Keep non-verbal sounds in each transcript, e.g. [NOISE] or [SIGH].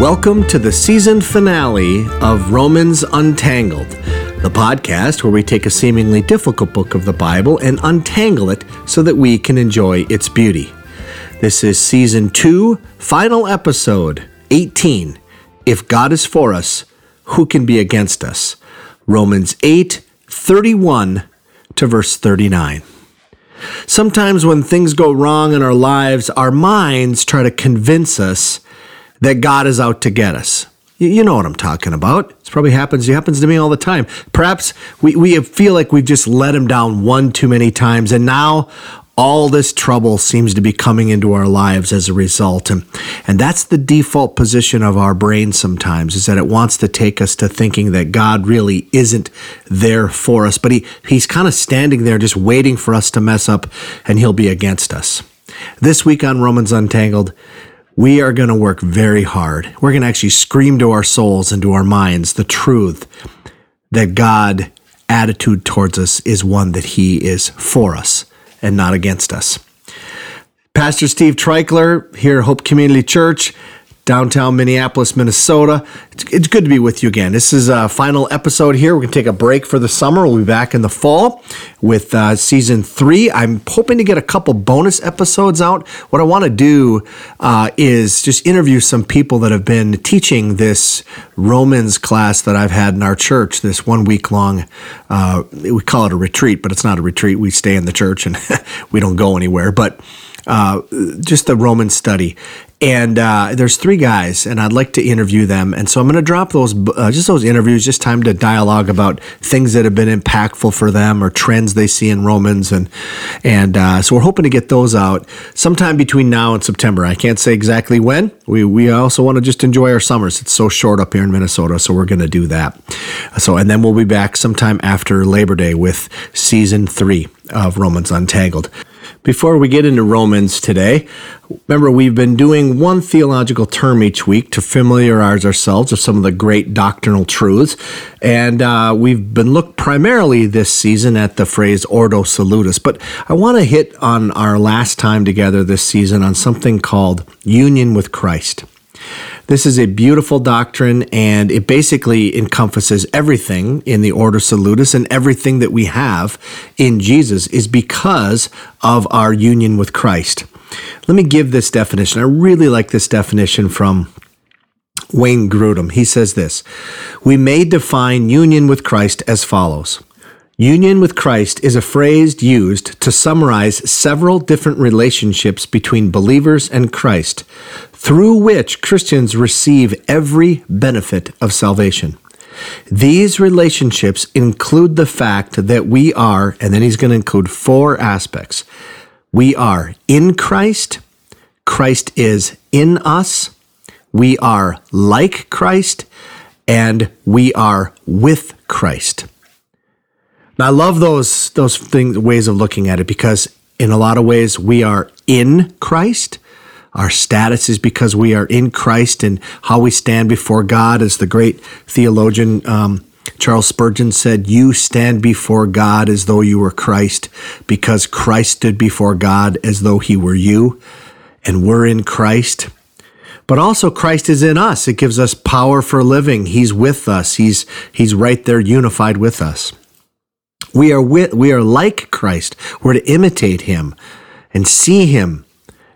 Welcome to the season finale of Romans Untangled, the podcast where we take a seemingly difficult book of the Bible and untangle it so that we can enjoy its beauty. This is season two, final episode 18. If God is for us, who can be against us? Romans 8 31 to verse 39. Sometimes when things go wrong in our lives, our minds try to convince us that God is out to get us. You know what I'm talking about. It probably happens. It happens to me all the time. Perhaps we, we feel like we've just let him down one too many times, and now all this trouble seems to be coming into our lives as a result. And, and that's the default position of our brain sometimes, is that it wants to take us to thinking that God really isn't there for us. But he, he's kind of standing there just waiting for us to mess up, and he'll be against us. This week on Romans Untangled, we are going to work very hard. We're going to actually scream to our souls and to our minds the truth that God attitude towards us is one that he is for us and not against us. Pastor Steve Treichler here at Hope Community Church downtown Minneapolis, Minnesota. It's, it's, good to be with you again. This is a final episode here. We're going to take a break for the summer. We'll be back in the fall with uh, season three. I'm hoping to get a couple bonus episodes out. What I want to do uh, is just interview some people that have been teaching this Romans class that I've had in our church, this one week long, uh, we call it a retreat, but it's not a retreat. We stay in the church and [LAUGHS] we don't go anywhere. But uh, just the Roman study. And uh, there's three guys, and I'd like to interview them. And so I'm going to drop those, uh, just those interviews, just time to dialogue about things that have been impactful for them or trends they see in Romans. And and uh, so we're hoping to get those out sometime between now and September. I can't say exactly when. We we also want to just enjoy our summers. It's so short up here in Minnesota, so we're going to do that. So and then we'll be back sometime after Labor Day with season three of Romans Untangled. Before we get into Romans today, remember we've been doing one theological term each week to familiarize ourselves with some of the great doctrinal truths. And uh, we've been looked primarily this season at the phrase Ordo Salutis. But I want to hit on our last time together this season on something called union with Christ. This is a beautiful doctrine, and it basically encompasses everything in the Ordo Salutis, and everything that we have in Jesus is because of our union with Christ. Let me give this definition. I really like this definition from Wayne Grudem. He says this We may define union with Christ as follows Union with Christ is a phrase used to summarize several different relationships between believers and Christ, through which Christians receive every benefit of salvation. These relationships include the fact that we are, and then he's going to include four aspects. We are in Christ, Christ is in us, we are like Christ, and we are with Christ. Now, I love those those things ways of looking at it because in a lot of ways we are in Christ. Our status is because we are in Christ, and how we stand before God, as the great theologian um, Charles Spurgeon said, You stand before God as though you were Christ, because Christ stood before God as though he were you, and we're in Christ. But also Christ is in us. It gives us power for living. He's with us. He's he's right there unified with us. We are with, we are like Christ. We're to imitate him and see him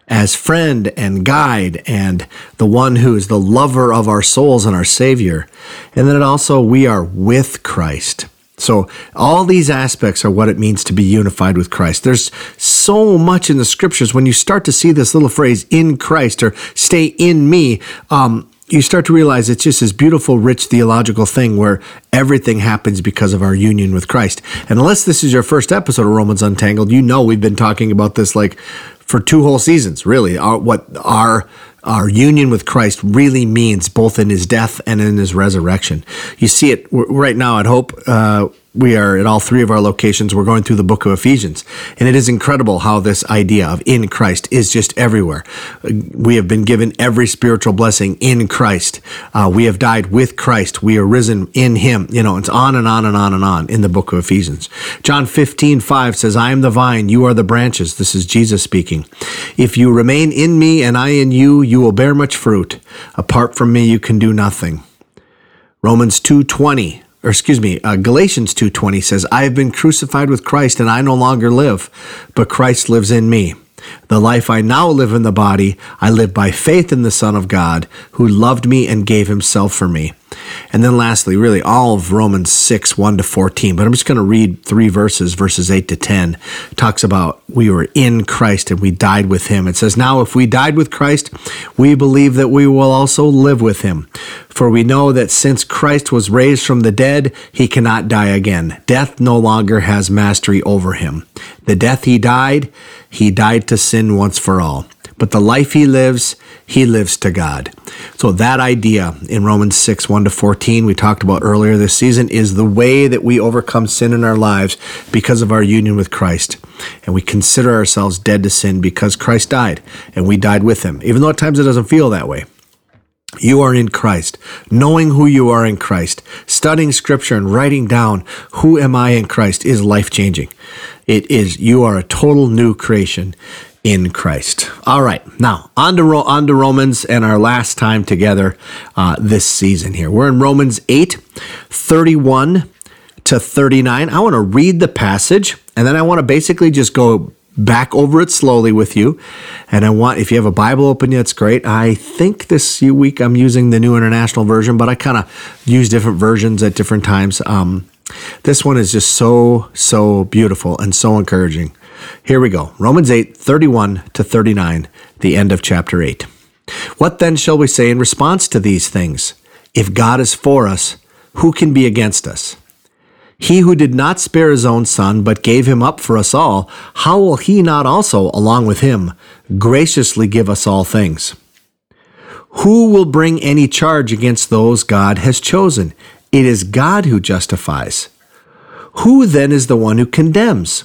as friend and guide and the one who is the lover of our souls and our savior. And then also we are with Christ. So all these aspects are what it means to be unified with Christ. There's so much in the scriptures when you start to see this little phrase in Christ or stay in me. Um, you start to realize it's just this beautiful, rich theological thing where everything happens because of our union with Christ. And unless this is your first episode of Romans Untangled, you know we've been talking about this like for two whole seasons, really. Our, what our our union with Christ really means, both in His death and in His resurrection. You see it right now at Hope. Uh, we are at all three of our locations. We're going through the book of Ephesians. And it is incredible how this idea of in Christ is just everywhere. We have been given every spiritual blessing in Christ. Uh, we have died with Christ. We are risen in him. You know, it's on and on and on and on in the book of Ephesians. John 15, 5 says, I am the vine, you are the branches. This is Jesus speaking. If you remain in me and I in you, you will bear much fruit. Apart from me, you can do nothing. Romans 2:20 or excuse me, uh, Galatians 2:20 says, "I have been crucified with Christ and I no longer live, but Christ lives in me." The life I now live in the body, I live by faith in the Son of God, who loved me and gave himself for me. And then lastly, really all of Romans 6, 1 to 14. But I'm just going to read three verses, verses 8 to 10. It talks about we were in Christ and we died with him. It says, Now if we died with Christ, we believe that we will also live with him. For we know that since Christ was raised from the dead, he cannot die again. Death no longer has mastery over him. The death he died, he died to sin once for all. But the life he lives, he lives to God. So that idea in Romans 6, 1 to 14, we talked about earlier this season, is the way that we overcome sin in our lives because of our union with Christ. And we consider ourselves dead to sin because Christ died and we died with him, even though at times it doesn't feel that way. You are in Christ, knowing who you are in Christ, studying scripture and writing down who am I in Christ is life changing. It is, you are a total new creation in Christ. All right, now on to, on to Romans and our last time together uh, this season here. We're in Romans 8 31 to 39. I want to read the passage and then I want to basically just go back over it slowly with you. And I want, if you have a Bible open, that's great. I think this week I'm using the New International Version, but I kind of use different versions at different times. Um, this one is just so, so beautiful and so encouraging. Here we go Romans 8, 31 to 39, the end of chapter 8. What then shall we say in response to these things? If God is for us, who can be against us? He who did not spare his own son, but gave him up for us all, how will he not also, along with him, graciously give us all things? Who will bring any charge against those God has chosen? It is God who justifies. Who then is the one who condemns?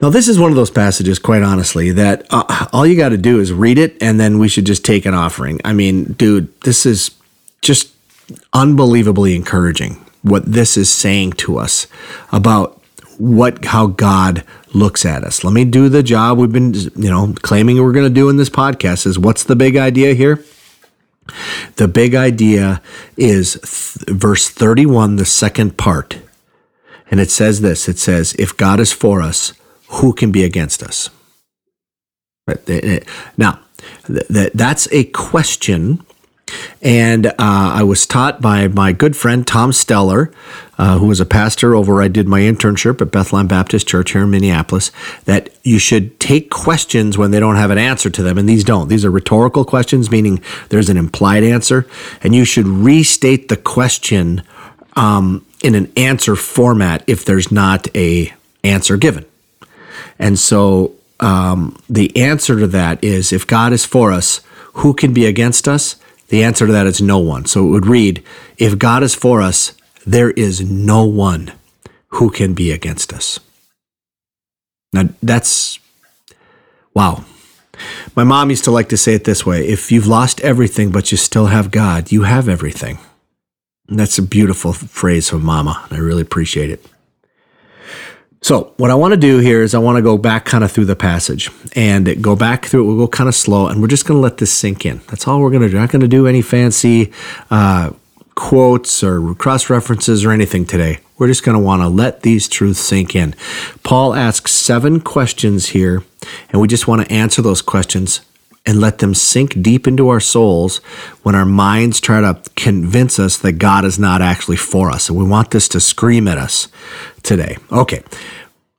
Now, this is one of those passages, quite honestly, that uh, all you got to do is read it and then we should just take an offering. I mean, dude, this is just unbelievably encouraging what this is saying to us about what how God looks at us. Let me do the job we've been, you know, claiming we're going to do in this podcast is what's the big idea here? The big idea is th- verse 31, the second part. And it says this, it says, if God is for us, who can be against us? Now, that's a question. And uh, I was taught by my good friend Tom Steller, uh, who was a pastor over. I did my internship at Bethlehem Baptist Church here in Minneapolis. That you should take questions when they don't have an answer to them, and these don't. These are rhetorical questions, meaning there's an implied answer, and you should restate the question um, in an answer format if there's not a answer given. And so um, the answer to that is if God is for us, who can be against us? The answer to that is no one. So it would read, if God is for us, there is no one who can be against us. Now that's, wow. My mom used to like to say it this way if you've lost everything, but you still have God, you have everything. And that's a beautiful phrase from Mama. and I really appreciate it. So, what I want to do here is I want to go back kind of through the passage and go back through it. We'll go kind of slow and we're just going to let this sink in. That's all we're going to do. Not going to do any fancy uh, quotes or cross references or anything today. We're just going to want to let these truths sink in. Paul asks seven questions here, and we just want to answer those questions and let them sink deep into our souls when our minds try to convince us that God is not actually for us. And we want this to scream at us today. Okay,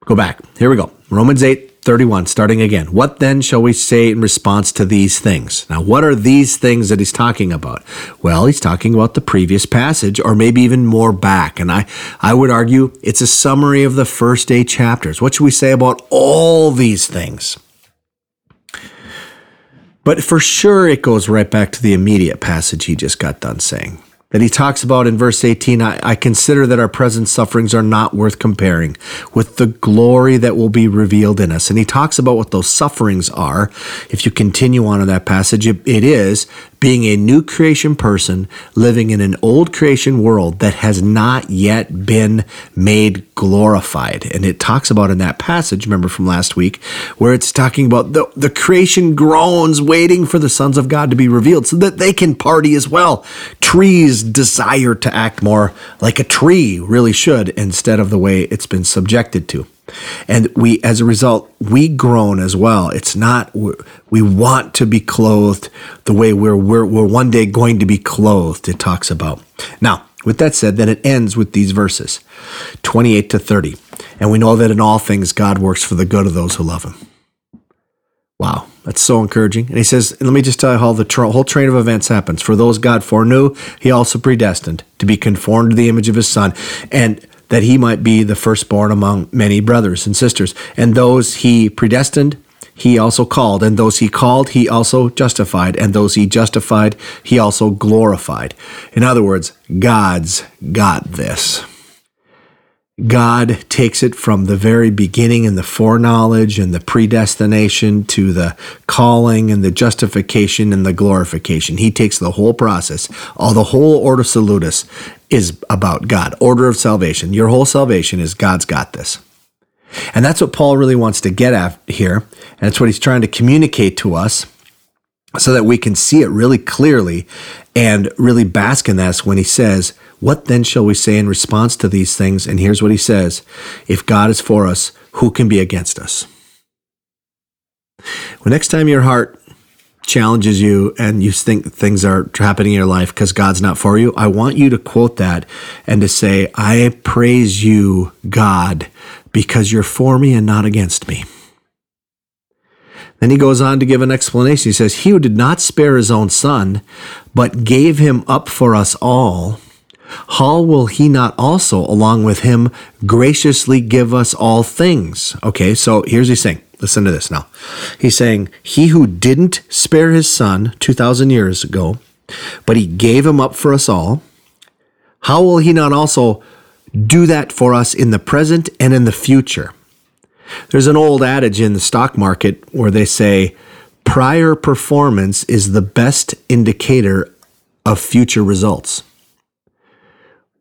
go back. Here we go. Romans 8 31, starting again. What then shall we say in response to these things? Now, what are these things that he's talking about? Well, he's talking about the previous passage, or maybe even more back. And I, I would argue it's a summary of the first eight chapters. What should we say about all these things? But for sure, it goes right back to the immediate passage he just got done saying that he talks about in verse 18 I, I, consider that our present sufferings are not worth comparing with the glory that will be revealed in us. And he talks about what those sufferings are. If you continue on in that passage, it, it is being a new creation person living in an old creation world that has not yet been made glorified. And it talks about in that passage, remember from last week, where it's talking about the, the creation groans waiting for the sons of God to be revealed so that they can party as well. Trees desire to act more like a tree really should instead of the way it's been subjected to and we as a result we groan as well. It's not we want to be clothed the way we're, we're we're one day going to be clothed it talks about. Now with that said then it ends with these verses 28 to 30 and we know that in all things god works for the good of those who love him. Wow that's so encouraging. And he says let me just tell you how the tra- whole train of events happens. For those god foreknew he also predestined to be conformed to the image of his son. And that he might be the firstborn among many brothers and sisters. And those he predestined, he also called. And those he called, he also justified. And those he justified, he also glorified. In other words, God's got this. God takes it from the very beginning and the foreknowledge and the predestination to the calling and the justification and the glorification. He takes the whole process, all the whole ordo salutis is about God, order of salvation. Your whole salvation is God's got this. And that's what Paul really wants to get at here. And that's what he's trying to communicate to us so that we can see it really clearly and really bask in this when he says, What then shall we say in response to these things? And here's what he says If God is for us, who can be against us? Well, next time your heart challenges you and you think things are happening in your life because God's not for you, I want you to quote that and to say, I praise you, God, because you're for me and not against me. Then he goes on to give an explanation. He says, He who did not spare his own son, but gave him up for us all, how will he not also, along with him, graciously give us all things? Okay, so here's he saying. Listen to this now. He's saying, He who didn't spare his son 2,000 years ago, but he gave him up for us all, how will he not also do that for us in the present and in the future? There's an old adage in the stock market where they say prior performance is the best indicator of future results.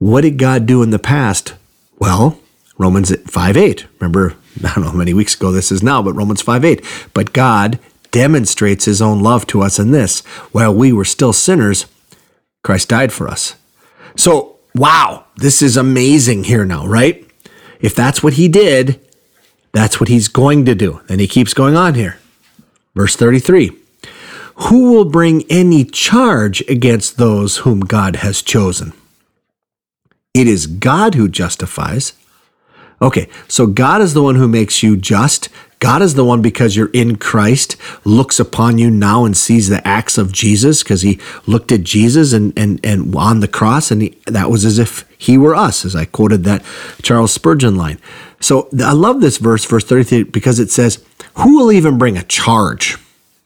What did God do in the past? Well, Romans 5 8. Remember, [LAUGHS] I don't know how many weeks ago this is now, but Romans 5 8. But God demonstrates his own love to us in this while we were still sinners, Christ died for us. So, wow, this is amazing here now, right? If that's what he did, that's what he's going to do. And he keeps going on here. Verse 33 Who will bring any charge against those whom God has chosen? It is God who justifies. Okay, so God is the one who makes you just. God is the one because you're in Christ, looks upon you now and sees the acts of Jesus because he looked at Jesus and, and, and on the cross, and he, that was as if he were us, as I quoted that Charles Spurgeon line. So I love this verse, verse 33, because it says, Who will even bring a charge?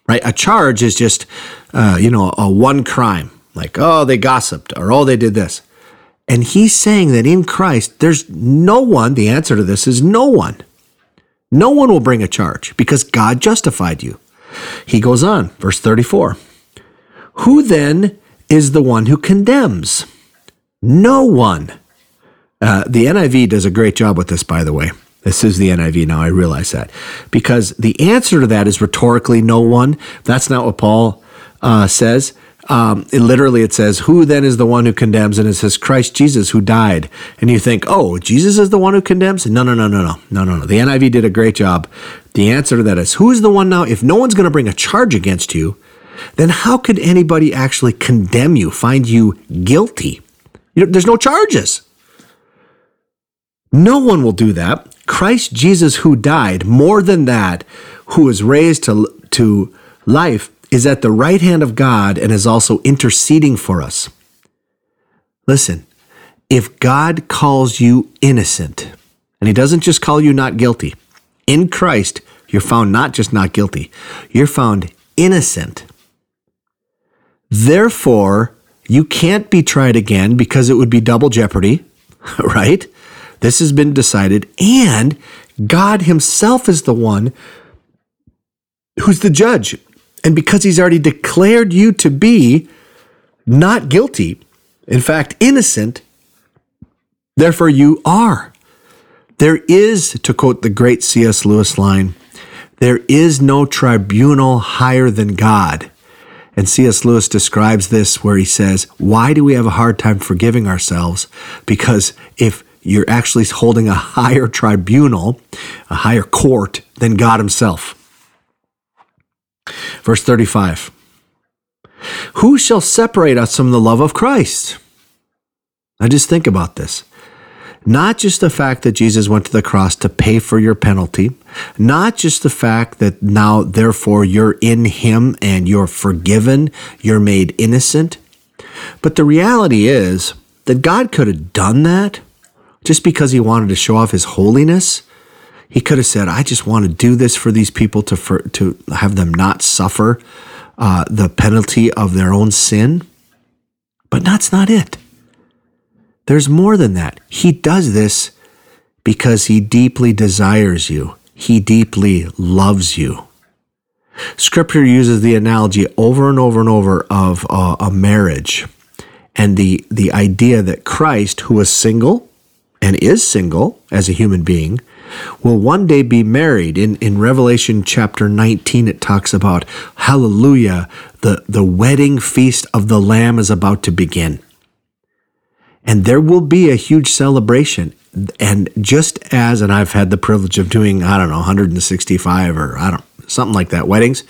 Right? A charge is just, uh, you know, a one crime, like, oh, they gossiped or oh, they did this. And he's saying that in Christ, there's no one, the answer to this is no one. No one will bring a charge because God justified you. He goes on, verse 34. Who then is the one who condemns? No one. Uh, the NIV does a great job with this, by the way. This is the NIV now, I realize that. Because the answer to that is rhetorically no one. That's not what Paul uh, says. Um, it, literally, it says, Who then is the one who condemns? And it says, Christ Jesus who died. And you think, Oh, Jesus is the one who condemns? No, no, no, no, no, no, no, no. The NIV did a great job. The answer to that is, Who is the one now? If no one's going to bring a charge against you, then how could anybody actually condemn you, find you guilty? You know, there's no charges. No one will do that. Christ Jesus, who died, more than that, who was raised to, to life, is at the right hand of God and is also interceding for us. Listen, if God calls you innocent, and He doesn't just call you not guilty, in Christ, you're found not just not guilty, you're found innocent. Therefore, you can't be tried again because it would be double jeopardy, [LAUGHS] right? This has been decided, and God Himself is the one who's the judge. And because He's already declared you to be not guilty, in fact, innocent, therefore you are. There is, to quote the great C.S. Lewis line, there is no tribunal higher than God. And C.S. Lewis describes this where he says, Why do we have a hard time forgiving ourselves? Because if you're actually holding a higher tribunal, a higher court than God Himself. Verse 35 Who shall separate us from the love of Christ? Now just think about this. Not just the fact that Jesus went to the cross to pay for your penalty, not just the fact that now, therefore, you're in Him and you're forgiven, you're made innocent, but the reality is that God could have done that just because He wanted to show off His holiness. He could have said, I just want to do this for these people to, for, to have them not suffer uh, the penalty of their own sin. But that's not it. There's more than that. He does this because he deeply desires you, he deeply loves you. Scripture uses the analogy over and over and over of uh, a marriage and the, the idea that Christ, who was single and is single as a human being, will one day be married. In, in Revelation chapter 19, it talks about, hallelujah, the, the wedding feast of the Lamb is about to begin. And there will be a huge celebration. And just as, and I've had the privilege of doing, I don't know, 165 or I don't, something like that, weddings,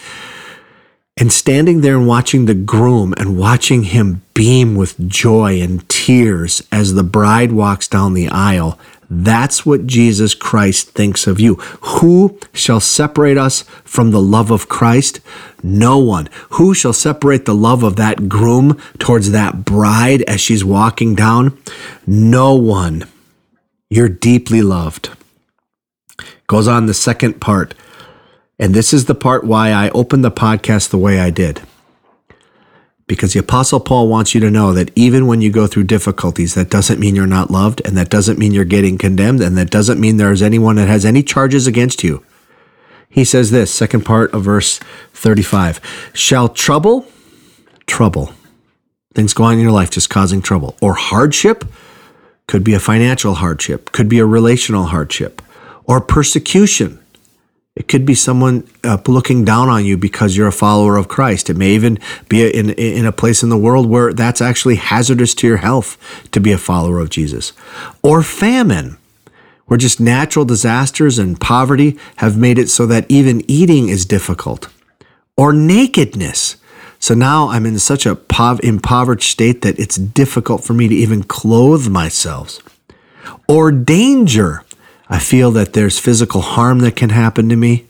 and standing there and watching the groom and watching him beam with joy and tears as the bride walks down the aisle, that's what Jesus Christ thinks of you. Who shall separate us from the love of Christ? No one. Who shall separate the love of that groom towards that bride as she's walking down? No one. You're deeply loved. Goes on the second part. And this is the part why I opened the podcast the way I did because the Apostle Paul wants you to know that even when you go through difficulties, that doesn't mean you're not loved, and that doesn't mean you're getting condemned, and that doesn't mean there's anyone that has any charges against you. He says this, second part of verse 35 Shall trouble, trouble, things going on in your life just causing trouble, or hardship, could be a financial hardship, could be a relational hardship, or persecution it could be someone uh, looking down on you because you're a follower of Christ. It may even be in, in a place in the world where that's actually hazardous to your health to be a follower of Jesus. Or famine, where just natural disasters and poverty have made it so that even eating is difficult. Or nakedness. So now I'm in such a pov- impoverished state that it's difficult for me to even clothe myself. Or danger I feel that there's physical harm that can happen to me.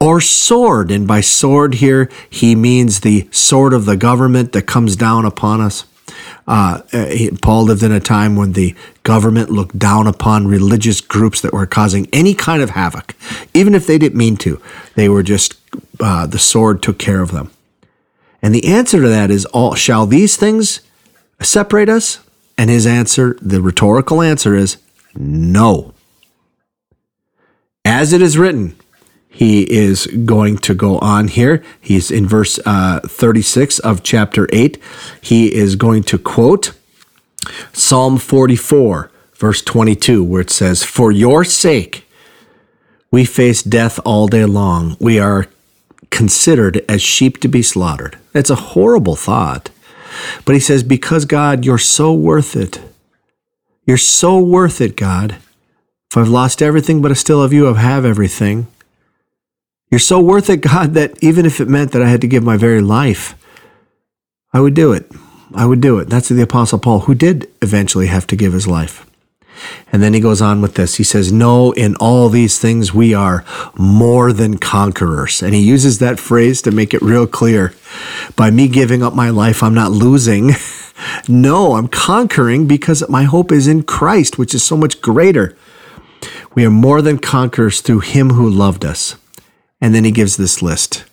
Or sword, and by sword here, he means the sword of the government that comes down upon us. Uh, Paul lived in a time when the government looked down upon religious groups that were causing any kind of havoc, even if they didn't mean to. They were just, uh, the sword took care of them. And the answer to that is, all, shall these things separate us? And his answer, the rhetorical answer is, no. As it is written, he is going to go on here. He's in verse uh, 36 of chapter 8. He is going to quote Psalm 44, verse 22, where it says, For your sake We face death all day long. We are considered as sheep to be slaughtered. It's a horrible thought. But he says, Because God, you're so worth it. You're so worth it, God. If I've lost everything, but I still have you, I have everything. You're so worth it, [LAUGHS] God, that even if it meant that I had to give my very life, I would do it. I would do it. That's the Apostle Paul, who did eventually have to give his life. And then he goes on with this. He says, No, in all these things we are more than conquerors. And he uses that phrase to make it real clear. By me giving up my life, I'm not losing. [LAUGHS] no, I'm conquering because my hope is in Christ, which is so much greater. We are more than conquerors through him who loved us. And then he gives this list.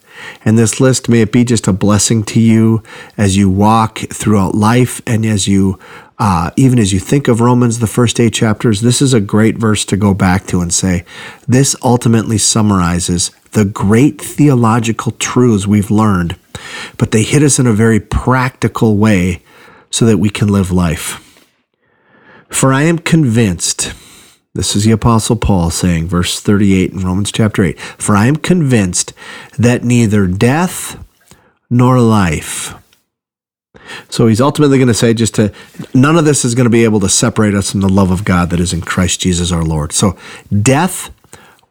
And this list, may it be just a blessing to you as you walk throughout life and as you, uh, even as you think of Romans, the first eight chapters, this is a great verse to go back to and say, this ultimately summarizes the great theological truths we've learned, but they hit us in a very practical way so that we can live life. For I am convinced this is the Apostle Paul saying, verse 38 in Romans chapter 8 For I am convinced that neither death nor life. So he's ultimately going to say, just to, none of this is going to be able to separate us from the love of God that is in Christ Jesus our Lord. So death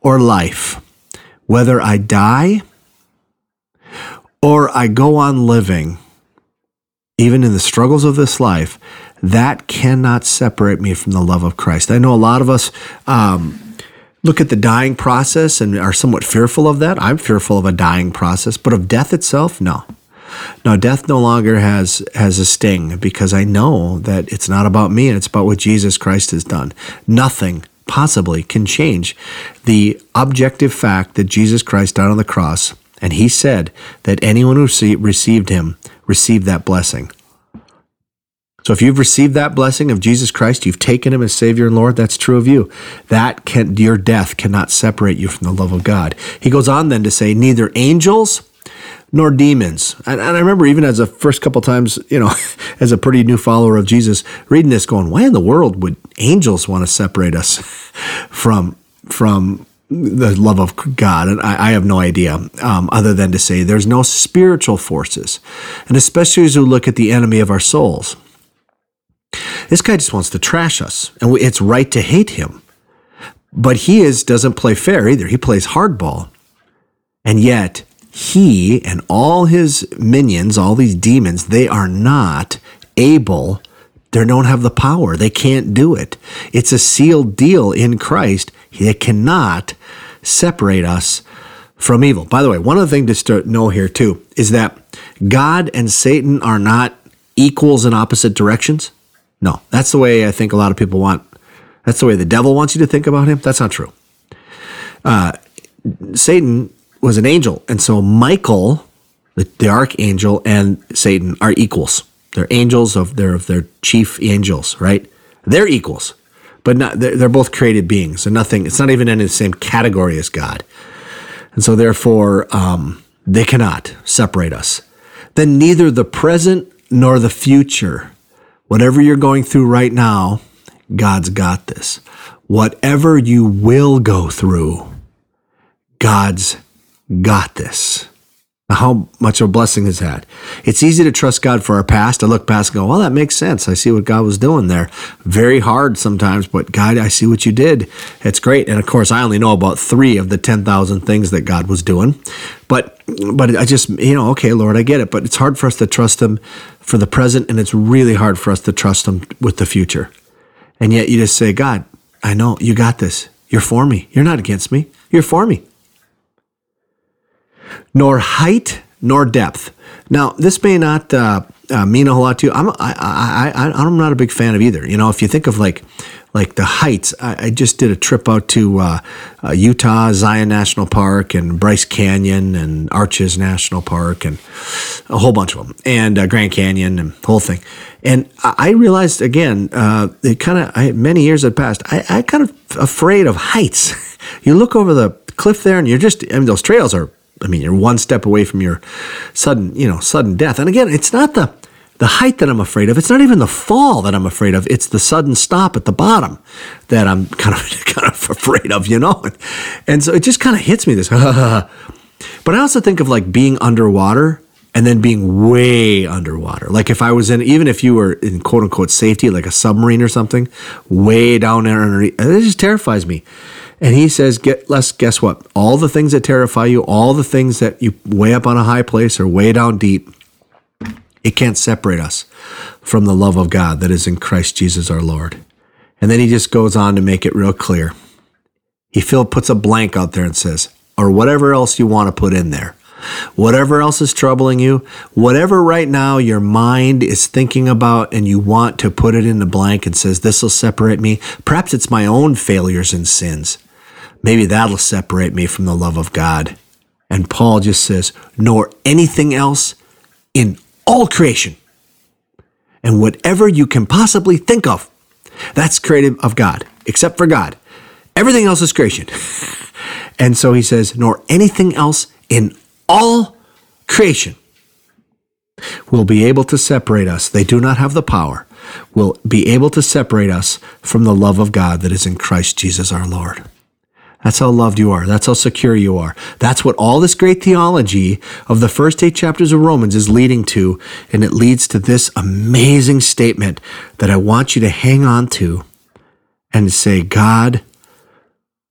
or life, whether I die or I go on living, even in the struggles of this life, that cannot separate me from the love of Christ. I know a lot of us um, look at the dying process and are somewhat fearful of that. I'm fearful of a dying process, but of death itself, no. No, death no longer has has a sting because I know that it's not about me and it's about what Jesus Christ has done. Nothing possibly can change the objective fact that Jesus Christ died on the cross and he said that anyone who received him received that blessing. So if you've received that blessing of Jesus Christ, you've taken him as Savior and Lord, that's true of you. That can your death cannot separate you from the love of God. He goes on then to say, neither angels nor demons. And, and I remember even as a first couple times, you know, [LAUGHS] as a pretty new follower of Jesus, reading this, going, why in the world would angels want to separate us [LAUGHS] from from the love of God, and I, I have no idea, um, other than to say there's no spiritual forces, and especially as we look at the enemy of our souls. This guy just wants to trash us, and it's right to hate him. But he is doesn't play fair either. He plays hardball. And yet, he and all his minions, all these demons, they are not able, they don't have the power. They can't do it. It's a sealed deal in Christ. They cannot separate us from evil. By the way, one other thing to know here too is that God and Satan are not equals in opposite directions. No, that's the way I think a lot of people want. That's the way the devil wants you to think about him. That's not true. Uh, Satan was an angel, and so Michael, the, the archangel, and Satan are equals. They're angels of their of their chief angels, right? They're equals, but not they're, they're both created beings. So nothing. It's not even in the same category as God, and so therefore um, they cannot separate us. Then neither the present nor the future Whatever you're going through right now, God's got this. Whatever you will go through, God's got this. How much of a blessing is that? It's easy to trust God for our past, to look past and go, well, that makes sense. I see what God was doing there. Very hard sometimes, but God, I see what you did. It's great. And of course, I only know about three of the 10,000 things that God was doing. But, but I just, you know, okay, Lord, I get it. But it's hard for us to trust Him for the present, and it's really hard for us to trust Him with the future. And yet you just say, God, I know you got this. You're for me. You're not against me. You're for me nor height nor depth. Now, this may not uh, uh, mean a whole lot to you. I'm I, I, I, I'm not a big fan of either. You know, if you think of like like the heights, I, I just did a trip out to uh, uh Utah, Zion National Park, and Bryce Canyon, and Arches National Park, and a whole bunch of them, and uh, Grand Canyon, and whole thing. And I realized again, uh, it kind of many years had passed. I, I kind of afraid of heights. [LAUGHS] you look over the cliff there, and you're just I mean, those trails are I mean, you're one step away from your sudden, you know, sudden death. And again, it's not the the height that I'm afraid of. It's not even the fall that I'm afraid of. It's the sudden stop at the bottom that I'm [LAUGHS] kind of kind of afraid of, you know. And so it just kind of hits me this. [LAUGHS] but I also think of like being underwater and then being way underwater. Like if I was in, even if you were in quote unquote safety, like a submarine or something, way down there underneath, it just terrifies me. And he says, "Get less. Guess what? All the things that terrify you, all the things that you way up on a high place or way down deep, it can't separate us from the love of God that is in Christ Jesus our Lord." And then he just goes on to make it real clear. He Phil puts a blank out there and says, or whatever else you want to put in there. Whatever else is troubling you, whatever right now your mind is thinking about and you want to put it in the blank and says, This will separate me. Perhaps it's my own failures and sins. Maybe that'll separate me from the love of God. And Paul just says, nor anything else in all creation. And whatever you can possibly think of, that's created of God, except for God. Everything else is creation. [LAUGHS] and so he says, nor anything else in all creation will be able to separate us. They do not have the power, will be able to separate us from the love of God that is in Christ Jesus our Lord. That's how loved you are. That's how secure you are. That's what all this great theology of the first eight chapters of Romans is leading to. And it leads to this amazing statement that I want you to hang on to and say, God,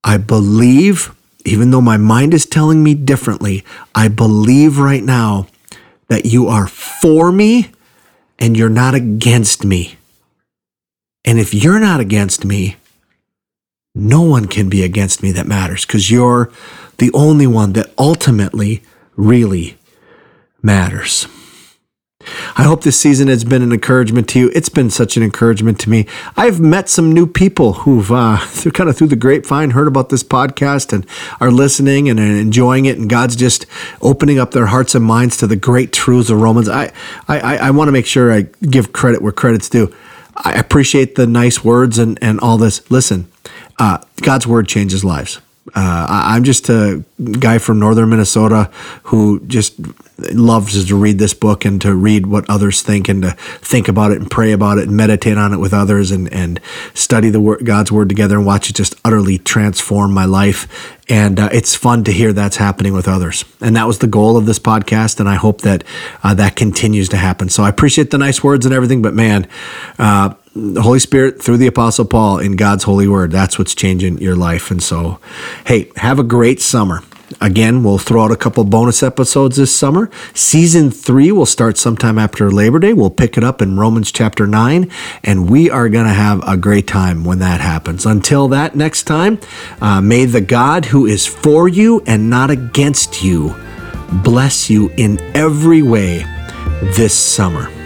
I believe, even though my mind is telling me differently, I believe right now that you are for me and you're not against me. And if you're not against me, no one can be against me that matters because you're the only one that ultimately really matters. I hope this season has been an encouragement to you. It's been such an encouragement to me. I've met some new people who've uh, [LAUGHS] kind of through the grapevine heard about this podcast and are listening and are enjoying it. And God's just opening up their hearts and minds to the great truths of Romans. I I, I want to make sure I give credit where credit's due. I appreciate the nice words and, and all this. Listen, uh, God's word changes lives. Uh, I'm just a guy from northern Minnesota who just loves to read this book and to read what others think and to think about it and pray about it and meditate on it with others and, and study the word, God's word together and watch it just utterly transform my life. And uh, it's fun to hear that's happening with others. And that was the goal of this podcast. And I hope that uh, that continues to happen. So I appreciate the nice words and everything, but man, uh, the Holy Spirit through the Apostle Paul in God's holy word. That's what's changing your life. And so, hey, have a great summer. Again, we'll throw out a couple bonus episodes this summer. Season three will start sometime after Labor Day. We'll pick it up in Romans chapter 9, and we are going to have a great time when that happens. Until that next time, uh, may the God who is for you and not against you bless you in every way this summer.